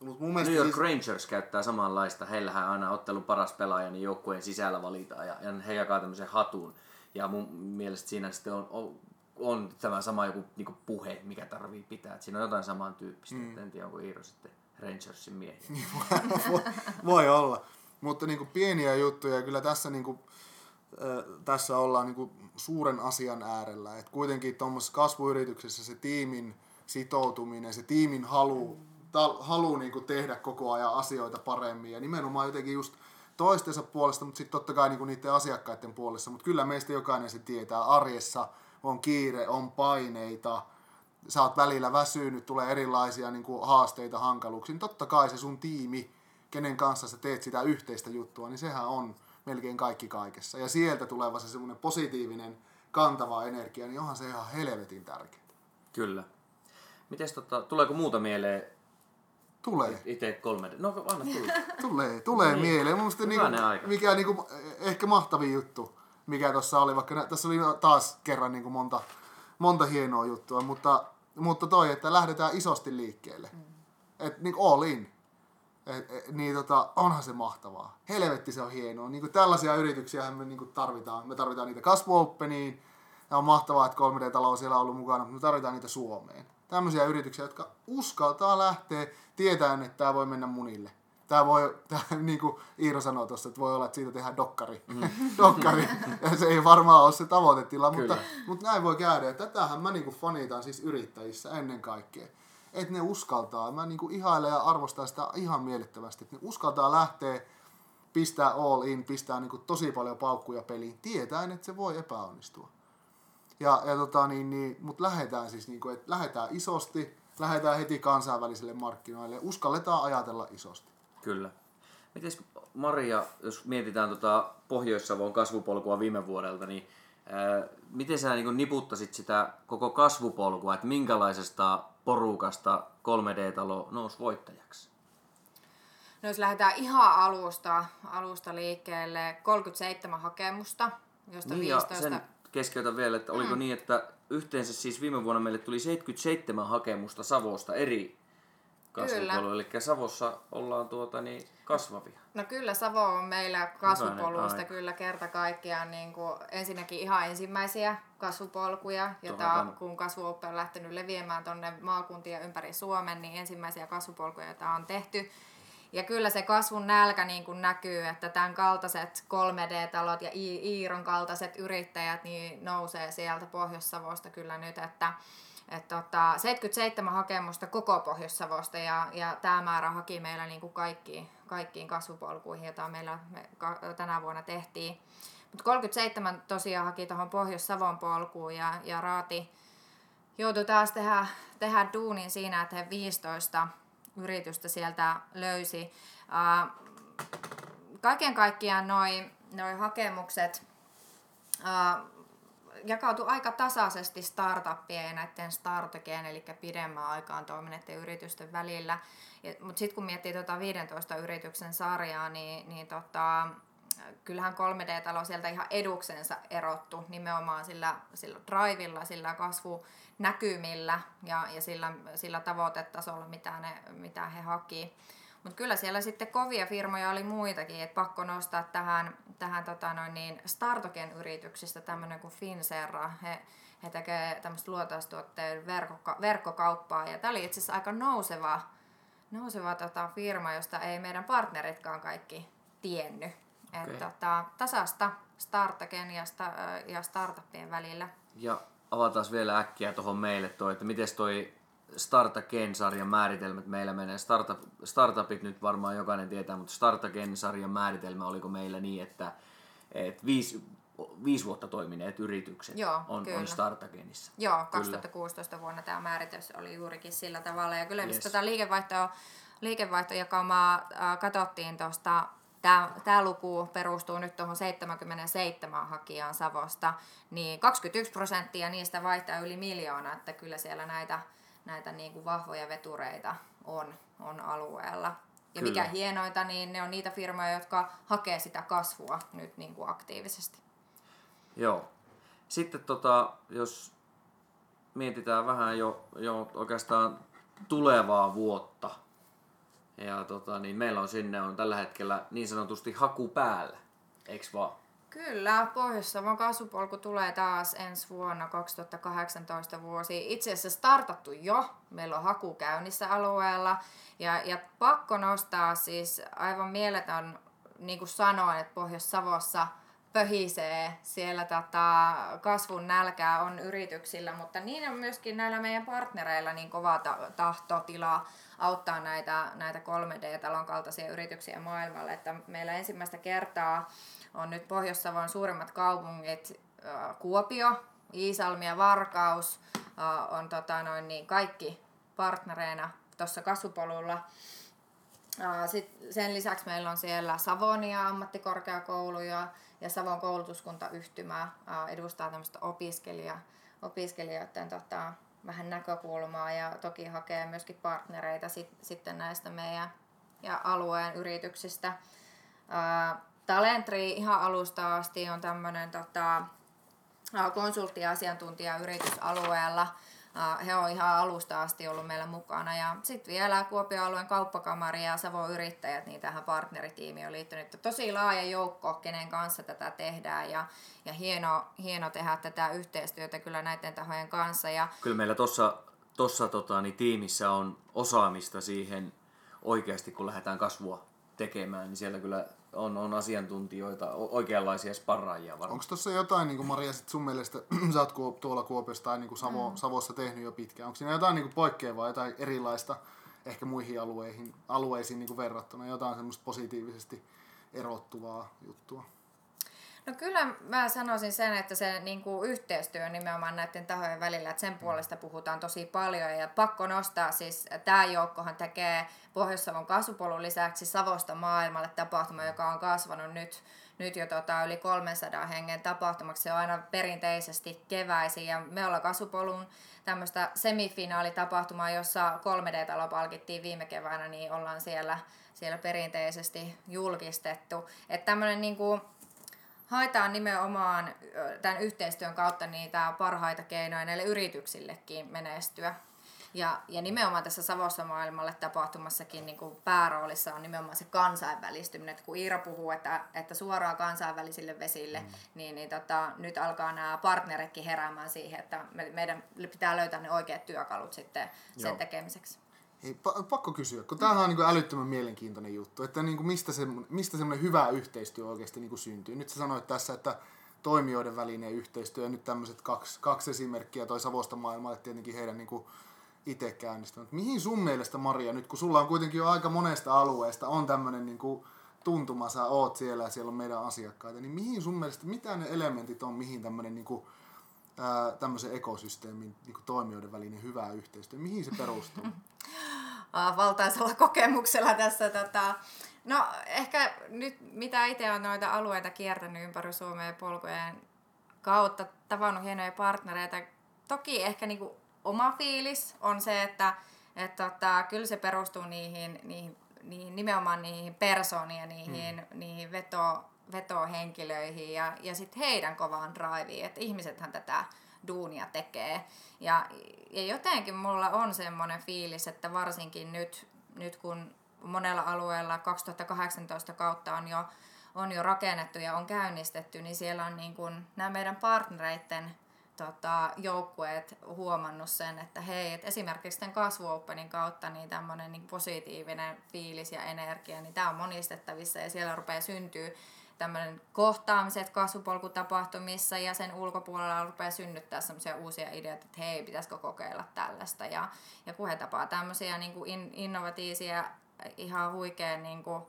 Mut mun New York siis... Rangers käyttää samanlaista. Heillähän aina ottelun paras pelaaja niin joukkueen sisällä valitaan ja, ja he jakaa tämmöisen hatun. Ja mun mielestä siinä sitten on, on, on tämä sama joku niin puhe, mikä tarvii pitää. Et siinä on jotain samantyyppistä. Mm. En tiedä, onko Iiro sitten Rangersin miehiä. voi, voi olla. Mutta niin pieniä juttuja. Kyllä tässä, niin kuin, äh, tässä ollaan niin suuren asian äärellä. Et kuitenkin tuommoisessa kasvuyrityksessä se tiimin sitoutuminen, se tiimin halu mm halu niin kuin tehdä koko ajan asioita paremmin ja nimenomaan jotenkin just toistensa puolesta, mutta sitten totta kai niin kuin niiden asiakkaiden puolesta. Mutta kyllä meistä jokainen se tietää. Arjessa on kiire, on paineita, sä oot välillä väsynyt, tulee erilaisia niin kuin haasteita, hankaluuksia. Niin totta kai se sun tiimi, kenen kanssa sä teet sitä yhteistä juttua, niin sehän on melkein kaikki kaikessa. Ja sieltä tuleva se semmoinen positiivinen, kantava energia, niin onhan se ihan helvetin tärkeää. Kyllä. Mites tota, tuleeko muuta mieleen Tulee. Itse 3D. No anna tulla. tulee, tulee niin. mieleen. Mun mielestä niinku, mikä niinku, ehkä mahtavin juttu, mikä tuossa oli, vaikka tässä oli taas kerran niinku monta, monta hienoa juttua, mutta, mutta toi, että lähdetään isosti liikkeelle. Mm. Et niinku all in. Et, et, niin tota, onhan se mahtavaa. Helvetti se on hienoa. Niinku tällaisia yrityksiä me niinku tarvitaan. Me tarvitaan niitä kasvuopeniin. Ja on mahtavaa, että 3D-talo siellä on ollut mukana, mutta me tarvitaan niitä Suomeen tämmöisiä yrityksiä, jotka uskaltaa lähteä tietäen, että tämä voi mennä munille. Tämä voi, tämä, niin kuin Iiro sanoi tuossa, että voi olla, että siitä tehdään dokkari. Mm. dokkari. Ja se ei varmaan ole se tavoitetila, mutta, mutta näin voi käydä. Ja tätähän mä niin kuin fanitan siis yrittäjissä ennen kaikkea. Että ne uskaltaa. Mä niin kuin ihailen ja arvostan sitä ihan miellyttävästi. Että ne uskaltaa lähteä, pistää all in, pistää niin kuin tosi paljon paukkuja peliin, tietäen, että se voi epäonnistua. Ja, ja tota, niin, niin, mutta lähdetään siis, niin kuin, että lähdetään isosti, lähdetään heti kansainvälisille markkinoille, uskalletaan ajatella isosti. Kyllä. Miten Maria, jos mietitään tota Pohjois-Savon kasvupolkua viime vuodelta, niin ää, miten sä niin niputtasit sitä koko kasvupolkua, että minkälaisesta porukasta 3D-talo nousi voittajaksi? No jos lähdetään ihan alusta, alusta liikkeelle, 37 hakemusta, josta niin 15... sen keskeytän vielä, että oliko mm. niin, että yhteensä siis viime vuonna meille tuli 77 hakemusta Savosta eri kasvupoluille, eli Savossa ollaan tuota niin kasvavia. No kyllä Savo on meillä kasvupoluista kyllä kerta kaikkiaan niin kuin ensinnäkin ihan ensimmäisiä kasvupolkuja, jota kun kasvuoppi on lähtenyt leviämään tuonne maakuntia ympäri Suomen, niin ensimmäisiä kasvupolkuja, joita on tehty. Ja kyllä se kasvun nälkä niin kuin näkyy, että tämän kaltaiset 3D-talot ja Iiron kaltaiset yrittäjät niin nousee sieltä Pohjois-Savosta kyllä nyt, että et tota, 77 hakemusta koko Pohjois-Savosta ja, ja tämä määrä haki meillä niin kuin kaikkiin, kaikkiin kasvupolkuihin, joita meillä me ka, tänä vuonna tehtiin. Mutta 37 tosiaan haki tuohon Pohjois-Savon polkuun ja, ja Raati joutui taas tehdä, tehdä duunin siinä, että he 15 yritystä sieltä löysi. Kaiken kaikkiaan noin noi hakemukset jakautu aika tasaisesti startuppien ja näiden startukien, eli pidemmän aikaan toimineiden yritysten välillä. Mutta sitten kun miettii tuota 15 yrityksen sarjaa, niin, niin tota, kyllähän 3D-talo sieltä ihan eduksensa erottu nimenomaan sillä, sillä drivilla, sillä kasvunäkymillä ja, ja sillä, sillä tavoitetasolla, mitä, ne, mitä he haki. Mutta kyllä siellä sitten kovia firmoja oli muitakin, että pakko nostaa tähän, tähän tota noin niin Startoken yrityksistä tämmöinen kuin Finserra. He, he tekevät tämmöistä luotaustuotteen verkkoka- verkkokauppaa ja tämä oli itse asiassa aika nouseva nouseva tota, firma, josta ei meidän partneritkaan kaikki tiennyt. Okei. Et, tota, tasasta startagen ja, sta, ja startuppien välillä. Ja avataan vielä äkkiä tuohon meille toi, että miten toi Startagen-sarjan määritelmät meillä menee. Startup, startupit nyt varmaan jokainen tietää, mutta Startagen-sarjan määritelmä oliko meillä niin, että, että viisi, viisi vuotta toimineet yritykset Joo, on, kyllä. on Startagenissa. Joo, 2016 vuonna tämä määritys oli juurikin sillä tavalla. Ja kyllä yes. Yes. tota liikevaihto, liikevaihtojakaumaa äh, katsottiin tuosta, tämä luku perustuu nyt tuohon 77 hakijaan Savosta, niin 21 prosenttia niistä vaihtaa yli miljoona, että kyllä siellä näitä, näitä niin kuin vahvoja vetureita on, on alueella. Ja Kyllä. mikä hienointa, niin ne on niitä firmoja, jotka hakee sitä kasvua nyt niin kuin aktiivisesti. Joo. Sitten tota, jos mietitään vähän jo, jo oikeastaan tulevaa vuotta, ja tota, niin meillä on sinne on tällä hetkellä niin sanotusti haku päällä, eiks vaan? Kyllä, Pohjois-Savon kasvupolku tulee taas ensi vuonna 2018 vuosi. Itse asiassa startattu jo. Meillä on haku käynnissä alueella. Ja, ja pakko nostaa siis aivan mieletön, niin kuin sanoin, että Pohjois-Savossa pöhisee. Siellä tota, kasvun nälkää on yrityksillä, mutta niin on myöskin näillä meidän partnereilla niin kova ta- tahtotila auttaa näitä, näitä 3D-talon kaltaisia yrityksiä maailmalle. Että meillä ensimmäistä kertaa on nyt Pohjois-Savon suurimmat kaupungit, Kuopio, Iisalmi ja Varkaus on tota noin, niin kaikki partnereina tuossa kasvupolulla. Äh, Sit sen lisäksi meillä on siellä Savonia ammattikorkeakoulu ja, Savon koulutuskuntayhtymä edustaa tämmöistä opiskelija, opiskelijoiden tota, vähän näkökulmaa ja toki hakee myöskin partnereita sit, sitten näistä meidän ja alueen yrityksistä. Talentri ihan alusta asti on tämmöinen tota, konsultti- ja asiantuntijayritys alueella. Ää, He on ihan alusta asti ollut meillä mukana. Ja sitten vielä Kuopion alueen kauppakamari ja Savon yrittäjät, niin tähän partneritiimiin on liittynyt. Tosi laaja joukko, kenen kanssa tätä tehdään ja, ja hieno, hieno tehdä tätä yhteistyötä kyllä näiden tahojen kanssa. Ja Kyllä meillä tuossa tossa, tota, niin tiimissä on osaamista siihen oikeasti, kun lähdetään kasvua tekemään, niin siellä kyllä on, on asiantuntijoita, oikeanlaisia sparraajia varmaan. Onko tuossa jotain, niin kuin Maria, sit sun mielestä, sä oot tuolla Kuopiossa tai niin kuin Savo, mm. Savossa tehnyt jo pitkään, onko siinä jotain niin kuin poikkeavaa, jotain erilaista ehkä muihin alueihin, alueisiin niin kuin verrattuna, jotain semmoista positiivisesti erottuvaa juttua? No kyllä mä sanoisin sen, että se niin kuin yhteistyö nimenomaan näiden tahojen välillä, että sen puolesta puhutaan tosi paljon ja pakko nostaa siis, tämä joukkohan tekee Pohjois-Savon kasvupolun lisäksi Savosta maailmalle tapahtuma, joka on kasvanut nyt, nyt jo tota yli 300 hengen tapahtumaksi. Se on aina perinteisesti keväisin ja me ollaan kasvupolun tämmöistä semifinaalitapahtumaa, jossa 3D-talo palkittiin viime keväänä, niin ollaan siellä, siellä perinteisesti julkistettu. Että tämmöinen niin kuin haetaan nimenomaan tämän yhteistyön kautta niitä parhaita keinoja näille yrityksillekin menestyä. Ja, ja nimenomaan tässä Savossa maailmalle tapahtumassakin niin kuin pääroolissa on nimenomaan se kansainvälistyminen. Että kun Iira puhuu, että, että suoraan kansainvälisille vesille, mm. niin, niin tota, nyt alkaa nämä partneritkin heräämään siihen, että me, meidän pitää löytää ne oikeat työkalut sitten sen Joo. tekemiseksi. Hei, pa- pakko kysyä, kun tämähän on niin kuin älyttömän mielenkiintoinen juttu, että niin kuin mistä, se, mistä semmoinen hyvä yhteistyö oikeasti niin kuin syntyy. Nyt sä sanoit tässä, että toimijoiden välinen yhteistyö, ja nyt tämmöiset kaksi, kaksi esimerkkiä, toi Savosta maailmalle tietenkin heidän niin kuin itse käynnistänyt. Mihin sun mielestä, Maria, nyt kun sulla on kuitenkin jo aika monesta alueesta, on tämmöinen niin kuin tuntuma, sä oot siellä ja siellä on meidän asiakkaita, niin mihin sun mielestä, mitä ne elementit on, mihin tämmöinen niin kuin, tämmöisen ekosysteemin niin kuin toimijoiden välinen hyvä yhteistyö, mihin se perustuu? valtaisella kokemuksella tässä. Tota, no ehkä nyt mitä itse on noita alueita kiertänyt ympäri Suomea polkujen kautta, tavannut hienoja partnereita. Toki ehkä niinku oma fiilis on se, että et tota, kyllä se perustuu niihin, niihin, niihin nimenomaan niihin persooniin ja niihin, mm. niihin veto, vetohenkilöihin ja, ja sitten heidän kovaan driveen, että ihmisethän tätä duunia tekee. Ja, ja jotenkin mulla on semmoinen fiilis, että varsinkin nyt, nyt kun monella alueella 2018 kautta on jo, on jo rakennettu ja on käynnistetty, niin siellä on niin kuin nämä meidän partnereiden tota, joukkueet huomannut sen, että hei, et esimerkiksi tämän kasvuopenin kautta niin tämmöinen niin positiivinen fiilis ja energia, niin tämä on monistettavissa ja siellä rupeaa syntyä tämmöinen kohtaamiset kasvupolkutapahtumissa ja sen ulkopuolella rupeaa synnyttää semmoisia uusia ideoita, että hei, pitäisikö kokeilla tällaista. Ja, ja kun he tapaa tämmöisiä niin kuin in, innovatiivisia, ihan huikean niin kuin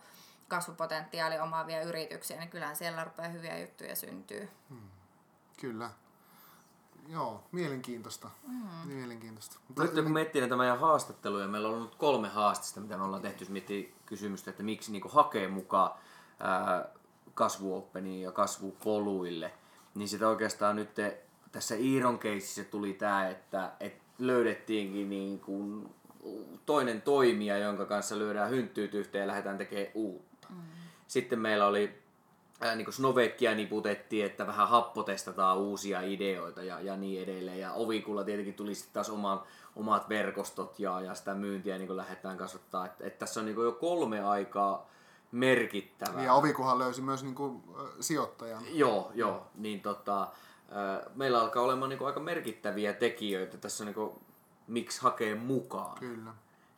kasvupotentiaali omaavia yrityksiä, niin kyllähän siellä rupeaa hyviä juttuja syntyy. Hmm. Kyllä. Joo, mielenkiintoista. Mm. Mielenkiintoista. Mutta Nyt kun miettii näitä meidän haastatteluja, meillä on ollut kolme haastista, mitä me ollaan tehty, jos miettii kysymystä, että miksi niin hakee mukaan ää, kasvuoppeniin ja kasvupoluille, niin sitä oikeastaan nyt te, tässä Iiron keississä tuli tämä, että, että löydettiinkin niin kuin toinen toimija, jonka kanssa lyödään hynttyyt yhteen ja lähdetään tekemään uutta. Mm. Sitten meillä oli ää, niin kuin Snowbackia niputettiin, että vähän happotestataan uusia ideoita ja, ja niin edelleen. Ja Ovikulla tietenkin tuli sitten taas oman, omat verkostot ja, ja sitä myyntiä niin kuin lähdetään kasvattaa. Et, et tässä on niin kuin jo kolme aikaa merkittävää. Ja Ovikuhan löysi myös niin kuin, sijoittajan. Joo, joo. Niin tota, meillä alkaa olemaan niin kuin aika merkittäviä tekijöitä tässä niin kuin, miksi hakee mukaan. Kyllä.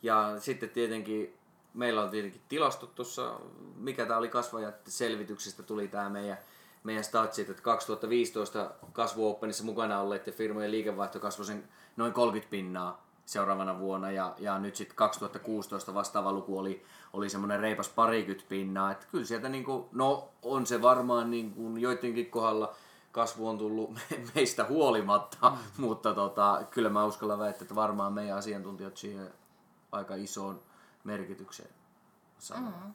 Ja sitten tietenkin meillä on tietenkin tilastot tuossa, mikä tämä oli kasvajat selvityksestä tuli tämä meidän, meidän statsit, että 2015 kasvuopenissa mukana olleiden firmojen liikevaihto kasvoi sen noin 30 pinnaa seuraavana vuonna ja, ja nyt sitten 2016 vastaava luku oli, oli semmoinen reipas parikymmentä pinnaa, että kyllä sieltä niinku, no on se varmaan niinku joidenkin kohdalla kasvu on tullut meistä huolimatta, mm. mutta tota, kyllä mä uskallan väittää, että varmaan meidän asiantuntijat siihen aika isoon merkitykseen sanoo. Mm.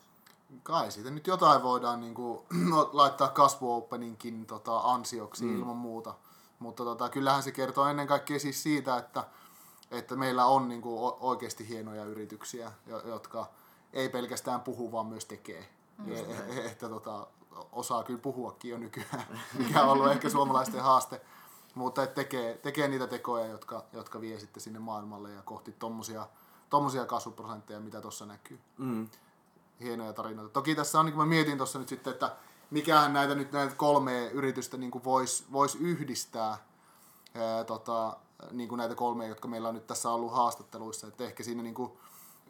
Kai siitä nyt jotain voidaan niin kuin, laittaa kasvuopeninkin tota, ansioksi mm. ilman muuta. Mutta tota, kyllähän se kertoo ennen kaikkea siis siitä, että, että meillä on niin kuin, oikeasti hienoja yrityksiä, jotka ei pelkästään puhu, vaan myös tekee. Mm. Ja, että tota, osaa kyllä puhuakin jo nykyään, mikä on ollut ehkä suomalaisten haaste. Mutta et tekee, tekee niitä tekoja, jotka, jotka vie sitten sinne maailmalle ja kohti tommosia, tommosia kasvuprosentteja, mitä tuossa näkyy. Mm. Hienoja tarinoita. Toki tässä on, niin kuin mä mietin tuossa nyt sitten, että mikähän näitä nyt näitä kolme yritystä niin voisi vois yhdistää, ää, tota, niin kuin näitä kolmea, jotka meillä on nyt tässä ollut haastatteluissa. Että ehkä siinä niin kuin,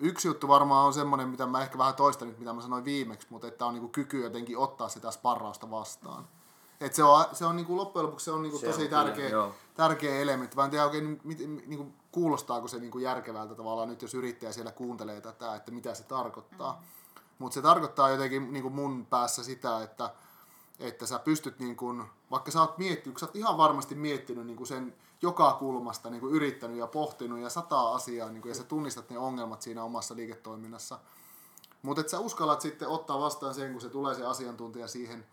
yksi juttu varmaan on semmoinen, mitä mä ehkä vähän toistan nyt, mitä mä sanoin viimeksi, mutta että on niin kuin kyky jotenkin ottaa sitä sparrausta vastaan. Et se on, se on niin kuin loppujen lopuksi se on niin kuin se tosi on tärkeä, kyllä, tärkeä elementti. Mä en tiedä oikein, mit, niin kuin, kuulostaako se niin kuin järkevältä tavallaan nyt, jos yrittäjä siellä kuuntelee tätä, että mitä se tarkoittaa. Mm. Mutta se tarkoittaa jotenkin niin kuin mun päässä sitä, että, että sä pystyt, niin kuin, vaikka sä oot miettinyt, sä oot ihan varmasti miettinyt niin kuin sen joka kulmasta niin kuin yrittänyt ja pohtinut ja sataa asiaa niin kuin, ja sä tunnistat ne ongelmat siinä omassa liiketoiminnassa. Mutta että sä uskallat sitten ottaa vastaan sen, kun se tulee se asiantuntija siihen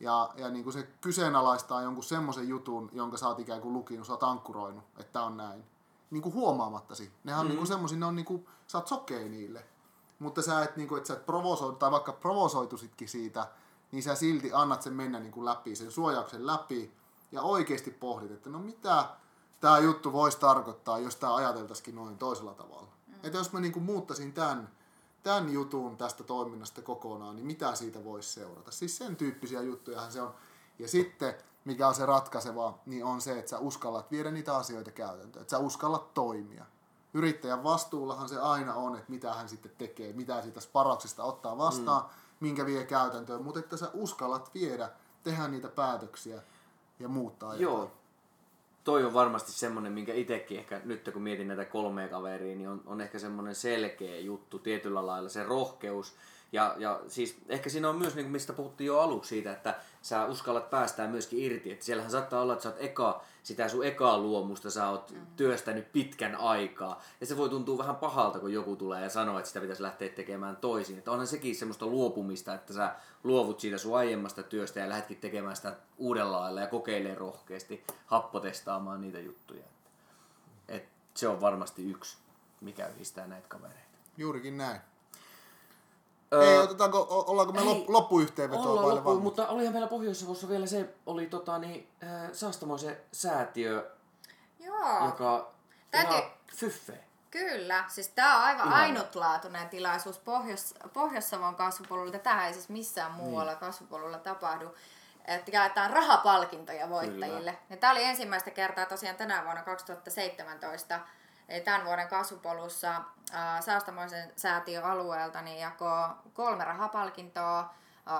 ja, ja niin kuin se kyseenalaistaa jonkun semmoisen jutun, jonka sä oot ikään kuin lukinut, sä oot ankkuroinut, että on näin. Niin kuin huomaamattasi. Nehän on mm-hmm. niin kuin semmoisia, ne on niin kuin, sä oot sokea niille. Mutta sä et, niin kuin, että sä et provosoitu, tai vaikka provosoitusitkin siitä, niin sä silti annat sen mennä niin kuin läpi, sen suojauksen läpi, ja oikeasti pohdit, että no mitä tämä juttu voisi tarkoittaa, jos tämä ajateltaisikin noin toisella tavalla. Mm. Että jos mä niin kuin muuttaisin tämän, tämän jutun tästä toiminnasta kokonaan, niin mitä siitä voisi seurata. Siis sen tyyppisiä juttuja se on. Ja sitten, mikä on se ratkaiseva, niin on se, että sä uskallat viedä niitä asioita käytäntöön. Että sä uskallat toimia. Yrittäjän vastuullahan se aina on, että mitä hän sitten tekee, mitä siitä sparauksesta ottaa vastaan, mm. minkä vie käytäntöön, mutta että sä uskallat viedä, tehdä niitä päätöksiä ja muuttaa Joo. Jotain toi on varmasti semmoinen, minkä itsekin ehkä nyt kun mietin näitä kolmea kaveria, niin on, on ehkä semmoinen selkeä juttu tietyllä lailla, se rohkeus. Ja, ja siis ehkä siinä on myös, niin kuin mistä puhuttiin jo aluksi siitä, että sä uskallat päästää myöskin irti. Että siellähän saattaa olla, että sä oot eka, sitä sun ekaa luomusta sä oot mm. työstänyt pitkän aikaa. Ja se voi tuntua vähän pahalta, kun joku tulee ja sanoo, että sitä pitäisi lähteä tekemään toisin. Että onhan sekin semmoista luopumista, että sä luovut siitä sun aiemmasta työstä ja lähdetkin tekemään sitä uudella lailla ja kokeilee rohkeasti happotestaamaan niitä juttuja. Et se on varmasti yksi, mikä yhdistää näitä kavereita. Juurikin näin. Ei, otetaanko, ollaanko me ei, loppuyhteenvetoa ollaan loppu, mutta olihan meillä pohjois vielä se, oli tota, niin, äh, Saastamoisen säätiö, Joo. joka Täytyy... ihan fyffe. Kyllä, siis tämä on aivan ihan. ainutlaatuinen tilaisuus Pohjois- Pohjois-Savon kasvupolulla. Tähän ei siis missään muualla niin. kasvupolulla tapahdu. että jaetaan rahapalkintoja voittajille. Ja tämä oli ensimmäistä kertaa tosiaan tänä vuonna 2017, eli tämän vuoden kasvupolussa Saastamoisen säätiön alueelta niin jakoi kolme rahapalkintoa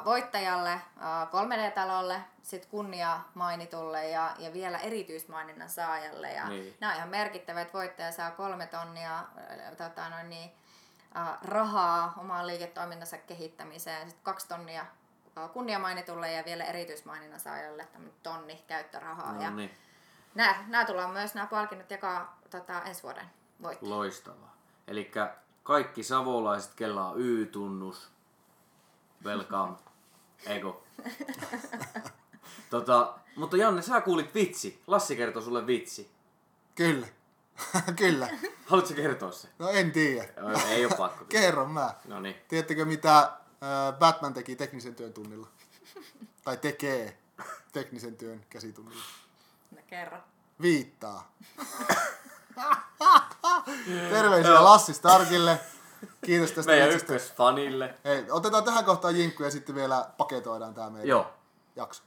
voittajalle, äh, 3D-talolle, sitten kunnia mainitulle ja, ja vielä erityismaininnan saajalle. Ja Niin. Nämä on ihan merkittävät, että voittaja saa kolme tonnia tota, noin niin, rahaa omaan liiketoimintansa kehittämiseen, sitten kaksi tonnia äh, kunniamainitulle ja vielä erityismaininnan saajalle tonni käyttörahaa. No ja niin, nämä, nämä tullaan myös nämä palkinnot jakaa tota, ensi vuoden voittajille. loistavaa. Eli kaikki savolaiset, kella on Y-tunnus, welcome, eiko. tota, mutta Janne, sä kuulit vitsi. Lassi kertoi sulle vitsi. Kyllä. Kyllä. Haluatko kertoa se? No en tiedä. Ei ole pakko. Kerron mä. No niin. Tiedättekö mitä Batman teki teknisen työn tunnilla? Tai tekee teknisen työn käsitunnilla? No, kerro. Viittaa. Terveisiä Lassi Starkille. Kiitos tästä Meidän ykkösfanille. Hei, otetaan tähän kohtaan jinkku ja sitten vielä paketoidaan tämä meidän Joo. jakso.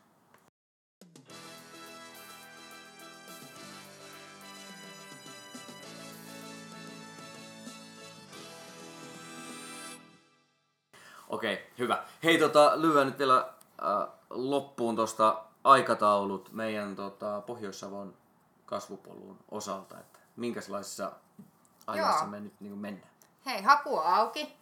Okei, hyvä. Hei, tota, lyhyen nyt vielä äh, loppuun tuosta aikataulut meidän tota, Pohjois-Savon kasvupolun osalta, että minkälaisessa ajassa Joo. me nyt niin mennään. Hei, haku on auki.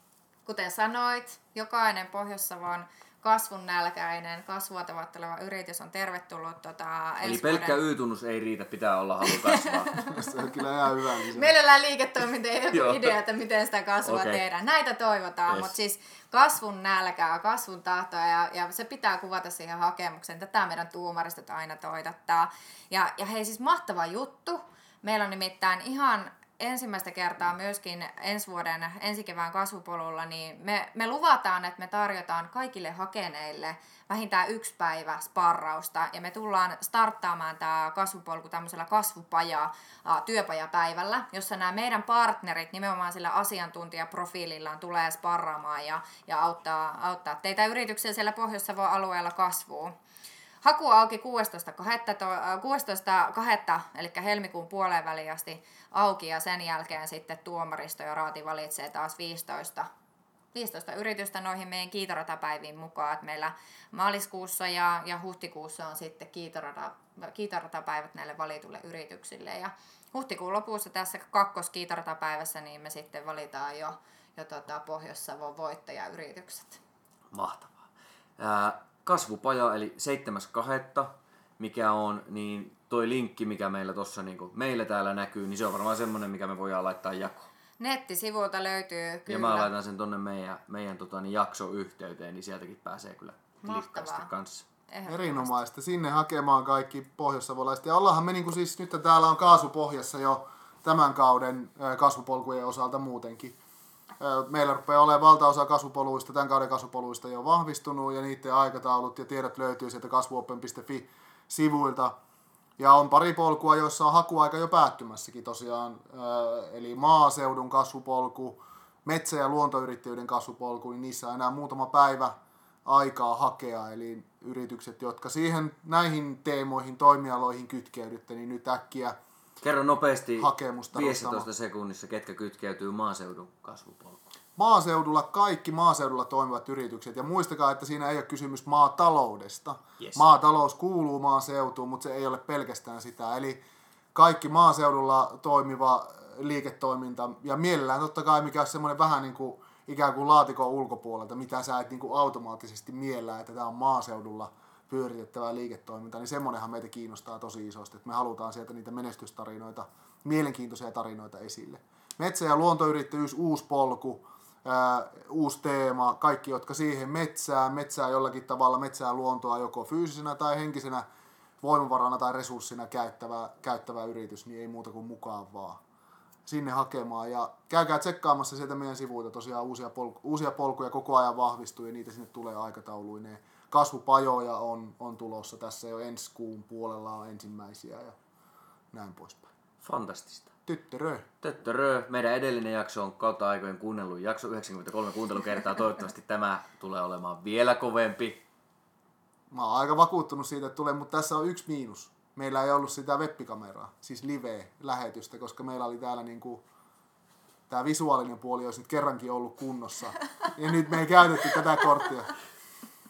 Kuten sanoit, jokainen Pohjois-Savon kasvun nälkäinen, kasvua tavoitteleva yritys on tervetullut tota, Eli pelkkä vuoden... Y-tunnus ei riitä, pitää olla halu kasvaa. Se on kyllä ihan hyvä lisä. Mielellään liiketoiminta ei ole idea, että miten sitä kasvua Okei. tehdään. Näitä toivotaan, Yes. mutta siis kasvun nälkää, kasvun tahtoa ja, ja se pitää kuvata siihen hakemukseen. Tätä meidän tuomaristot aina toitottaa. Ja, ja hei siis mahtava juttu. Meillä on nimittäin ihan ensimmäistä kertaa myöskin ensi vuoden, ensi kevään kasvupolulla, niin me, me luvataan, että me tarjotaan kaikille hakeneille vähintään yksi päivä sparrausta ja me tullaan starttaamaan tämä kasvupolku tämmöisellä kasvupaja työpajapäivällä, jossa nämä meidän partnerit nimenomaan sillä asiantuntijaprofiilillaan tulee sparraamaan ja, ja auttaa, auttaa teitä yrityksiä siellä Pohjois-Savon alueella kasvuun. Haku auki 16.2. to- äh, 16.2. eli helmikuun puoleen väliin asti auki ja sen jälkeen sitten tuomaristo ja raati valitsee taas 15 15 yritystä noihin meidän kiitoratapäiviin mukaan. Et meillä maaliskuussa ja, ja huhtikuussa on sitten kiitorata, kiitoratapäivät näille valituille yrityksille. Ja huhtikuun lopussa tässä kakkoskiitoratapäivässä niin me sitten valitaan jo, jo tota Pohjois-Savon voittajayritykset. Mahtavaa. Ää, kasvupaja eli 7.2. mikä on, niin toi linkki, mikä meillä tossa niinku, meillä täällä näkyy, niin se on varmaan semmonen, mikä me voidaan laittaa jakoon. Nettisivuilta löytyy kyllä. Ja mä laitan sen tonne meidän, meidän tota, niin jaksoyhteyteen, niin sieltäkin pääsee kyllä klikkaasti kanssa. Ehdottomasti. Erinomaista. Sinne hakemaan kaikki pohjoissavolaiset. Ja ollaanhan me niinku siis, nyt täällä on kaasupohjassa jo tämän kauden kasvupolkujen osalta muutenkin. Meillä rupeaa olemaan valtaosa kasvupoluista, tämän kauden kasvupoluista jo vahvistunut ja niiden aikataulut ja tiedot löytyy sieltä kasvuopen.fi-sivuilta. Ja on pari polkua, joissa on hakuaika jo päättymässäkin tosiaan. Eli maaseudun kasvupolku, metsä- ja luontoyrittäjyyden kasvupolku, niin niissä on enää muutama päivä aikaa hakea. Eli yritykset, jotka siihen näihin teemoihin, toimialoihin kytkeydytte, niin nyt äkkiä Kerro nopeasti Hakemusta 15 nostamaan. sekunnissa, ketkä kytkeytyy maaseudun kasvupolkuun. maaseudulla kaikki maaseudulla toimivat yritykset. Ja muistakaa, että siinä ei ole kysymys maataloudesta. Yes. Maatalous kuuluu maaseutuun, mutta se ei ole pelkästään sitä. Eli kaikki maaseudulla toimiva liiketoiminta ja mielellään totta kai mikä on semmoinen vähän niin kuin ikään kuin laatikon ulkopuolelta, mitä sä et niin kuin automaattisesti miellä, että tämä on maaseudulla pyöritettävää liiketoimintaa, niin semmoinenhan meitä kiinnostaa tosi isosti, että me halutaan sieltä niitä menestystarinoita, mielenkiintoisia tarinoita esille. Metsä- ja luontoyrittäjyys, uusi polku, ää, uusi teema, kaikki, jotka siihen metsään, metsää jollakin tavalla, metsää luontoa joko fyysisenä tai henkisenä voimavarana tai resurssina käyttävä, käyttävä yritys, niin ei muuta kuin mukaan vaan sinne hakemaan. Ja käykää tsekkaamassa sieltä meidän sivuilta tosiaan uusia, polku, uusia polkuja koko ajan vahvistuu ja niitä sinne tulee aikatauluineen. Kasvupajoja on, on tulossa tässä jo ensi kuun puolella on ensimmäisiä ja näin poispäin. Fantastista. Tyttörö. Töttörö, meidän edellinen jakso on kautta aikojen kuunnellut jakso 93 kuuntelukertaa. Toivottavasti tämä tulee olemaan vielä kovempi. Mä oon aika vakuuttunut siitä, että tulee, mutta tässä on yksi miinus. Meillä ei ollut sitä webbikameraa, siis live-lähetystä, koska meillä oli täällä niinku, tämä visuaalinen puoli olisi nyt kerrankin ollut kunnossa. Ja nyt me ei käytetty tätä korttia.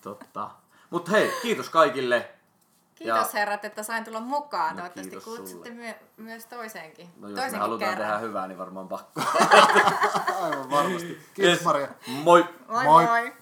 Totta. Mutta hei, kiitos kaikille. Kiitos herrat, että sain tulla mukaan. No, Toivottavasti kutsutte myö- myös toisenkin. No jos me toisenkin halutaan kerran. tehdä hyvää, niin varmaan pakko. Aivan varmasti. Kiitos Maria. Moi! Moi Moi. moi!